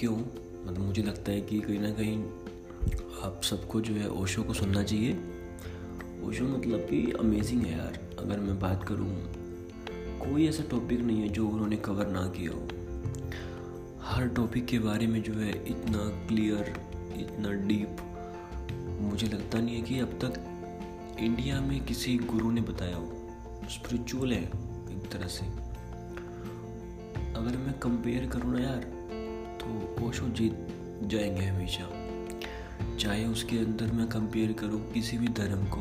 क्यों? मतलब मुझे लगता है कि कहीं ना कहीं आप सबको जो है ओशो को सुनना चाहिए। ओशो मतलब कि अमेजिंग है यार। अगर मैं बात करूँ, कोई ऐसा टॉपिक नहीं है जो उन्होंने कवर ना किया हो। हर टॉपिक के बारे में जो है इतना क्लियर इतना डीप मुझे लगता नहीं है कि अब तक इंडिया में किसी गुरु ने बताया हो। स्पिरिचुअल है, एक तरह से। अगर मैं कंपेयर करूँ ना यार तो ओशो जीत जाएँगे हमेशा। चाहे उसके अंदर मैं कंपेयर करूँ किसी भी धर्म को।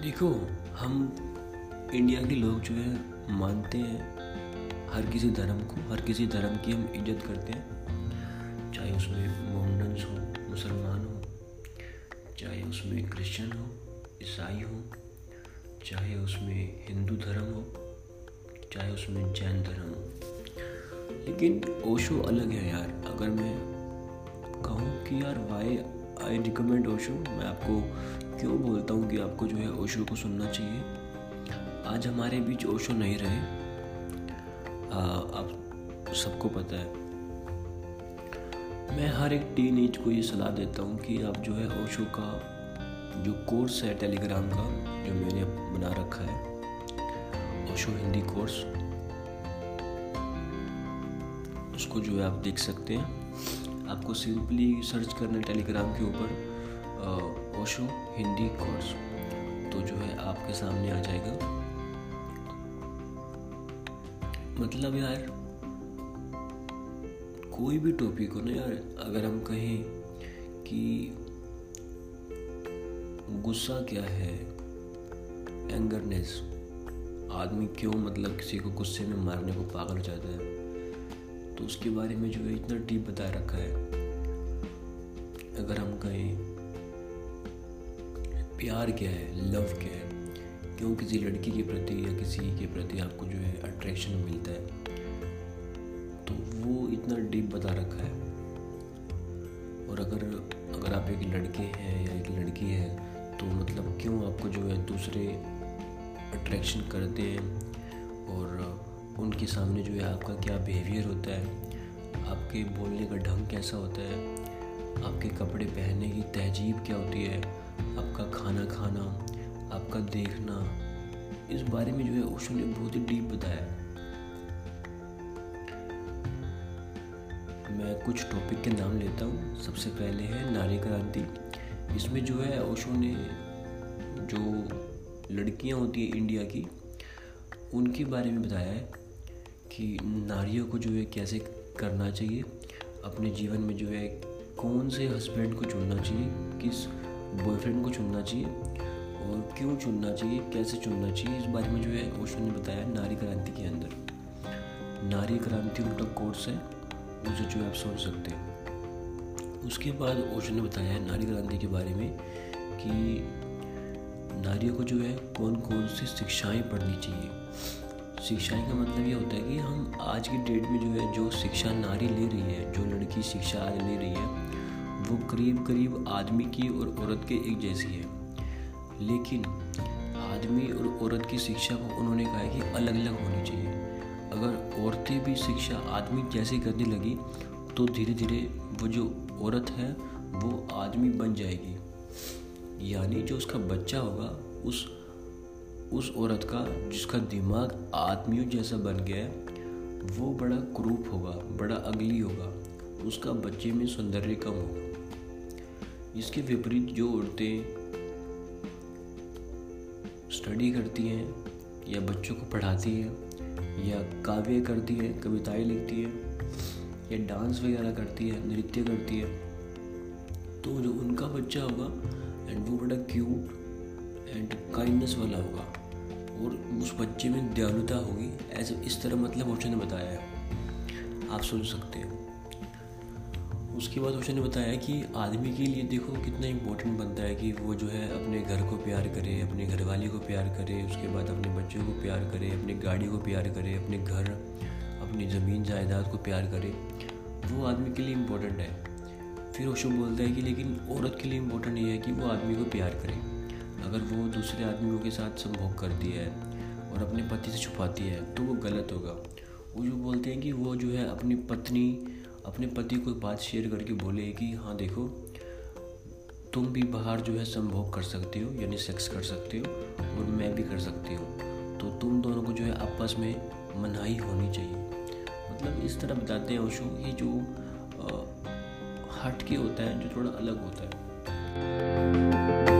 देखो, हम इंडिया के लोग जो है, मानते हैं हर किसी धर्म को, हर किसी धर्म की हम इज़्ज़त करते हैं। चाहे उसमें मोहम्मदन्स हो, मुसलमान हो, चाहे उसमें क्रिश्चियन हो, ईसाई हो, चाहे उसमें हिंदू धर्म हो, चाहे उसमें जैन धर्म हो। लेकिन ओशो अलग है यार। अगर मैं कहूँ कि यार वाई आई रिकमेंड ओशो मैं आपको क्यों बोलता हूँ कि आपको जो है ओशो को सुनना चाहिए? आज हमारे बीच ओशो नहीं रहे। आ, आप सबको पता है। मैं हर एक टीन एज को ये सलाह देता हूँ कि आप जो है ओशो का जो कोर्स है टेलीग्राम का जो मैंने बना रखा है ओशो हिंदी कोर्स उसको जो है आप देख सकते हैं। आपको सिंपली सर्च करना है टेलीग्राम के ऊपर ओशो हिंदी कोर्स तो जो है आपके सामने आ जाएगा। मतलब यार, कोई भी टॉपिक हो ना यार, अगर हम कहें कि गुस्सा क्या है एंगरनेस आदमी क्यों मतलब किसी को गुस्से में मारने को पागल हो जाता है? तो उसके बारे में जो है इतना डीप बता रखा है। अगर हम कहें, प्यार क्या है? लव क्या है? क्यों किसी लड़की के प्रति या किसी के प्रति आपको जो है अट्रैक्शन मिलता है? तो वो इतना डीप बता रखा है। और अगर अगर आप एक लड़के हैं या एक लड़की है तो मतलब क्यों आपको जो है दूसरे अट्रैक्शन करते हैं? और उनके सामने जो है आपका क्या बिहेवियर होता है, आपके बोलने का ढंग कैसा होता है, आपके कपड़े पहनने की तहजीब क्या होती है, आपका खाना खाना, आपका देखना, इस बारे में जो है ओशो ने बहुत ही डीप बताया। मैं कुछ टॉपिक के नाम लेता हूँ। सबसे पहले है नारी क्रांति। इसमें जो है ओशो ने जो लड़कियाँ होती हैं इंडिया की, उनके बारे में बताया है। कि नारियों को जो है कैसे करना चाहिए, अपने जीवन में जो है कौन से हस्बैंड को चुनना चाहिए, किस बॉयफ्रेंड को चुनना चाहिए और क्यों चुनना चाहिए, कैसे चुनना चाहिए, इस बारे में जो है ओशो ने बताया नारी क्रांति के अंदर। नारी क्रांति उनका कोर्स है, उसे जो आप सोच सकते हैं। उसके बाद ओशो ने बताया है नारी क्रांति के बारे में कि नारियों को जो है कौन कौन सी शिक्षाएँ पढ़नी चाहिए। शिक्षाएँ का मतलब ये होता है कि हम आज की डेट में जो है, जो शिक्षा नारी ले रही है, जो लड़की शिक्षा आज ले रही है, वो करीब करीब आदमी की और औरत के एक जैसी है। लेकिन आदमी और औरत की शिक्षा को उन्होंने कहा है कि अलग अलग होनी चाहिए। अगर औरतें भी शिक्षा आदमी जैसे करने लगी तो धीरे धीरे वो जो औरत है, वो आदमी बन जाएगी। यानी जो उसका बच्चा होगा, उस उस औरत का, जिसका दिमाग आदमियों जैसा बन गया है, वो बड़ा क्रूप होगा, बड़ा अगली होगा। उसका बच्चे में सौंदर्य कम होगा। इसके विपरीत जो औरतें स्टडी करती हैं, या बच्चों को पढ़ाती हैं, या काव्य करती हैं, कविताएँ लिखती हैं, या डांस वगैरह करती है, नृत्य करती है तो जो उनका बच्चा होगा एंड वो बड़ा क्यूट एंड काइंडनेस वाला होगा। और उस बच्चे में दयालुता होगी, ऐसे इस तरह मतलब ओशो ने बताया है। आप सोच सकते हैं। उसके बाद ओशो ने बताया कि आदमी के लिए देखो कितना इम्पोर्टेंट बनता है कि वो जो है अपने घर को प्यार करे, अपने घरवाली को प्यार करे, उसके बाद अपने बच्चों को प्यार करे, अपनी गाड़ी को प्यार करे, अपने घर, अपनी ज़मीन, जायदाद को प्यार करे। वो आदमी के लिए इम्पोर्टेंट है। फिर ओशो बोलता है कि लेकिन औरत के लिए इम्पोर्टेंट ये है कि वो आदमी को प्यार करे। अगर वो दूसरे आदमियों के साथ संभोग करती है और अपने पति से छुपाती है तो वो गलत होगा। वो जो बोलते हैं कि वो जो है अपनी पत्नी, अपने पति को बात शेयर करके बोले कि हाँ देखो, तुम भी बाहर जो है संभोग कर सकते हो, यानी सेक्स कर सकते हो और मैं भी कर सकती हूँ। तो तुम दोनों को जो है आपस में मनाही होनी चाहिए। मतलब इस तरह बताते हैं ओशो ये जो हट के होता है, जो थोड़ा अलग होता है।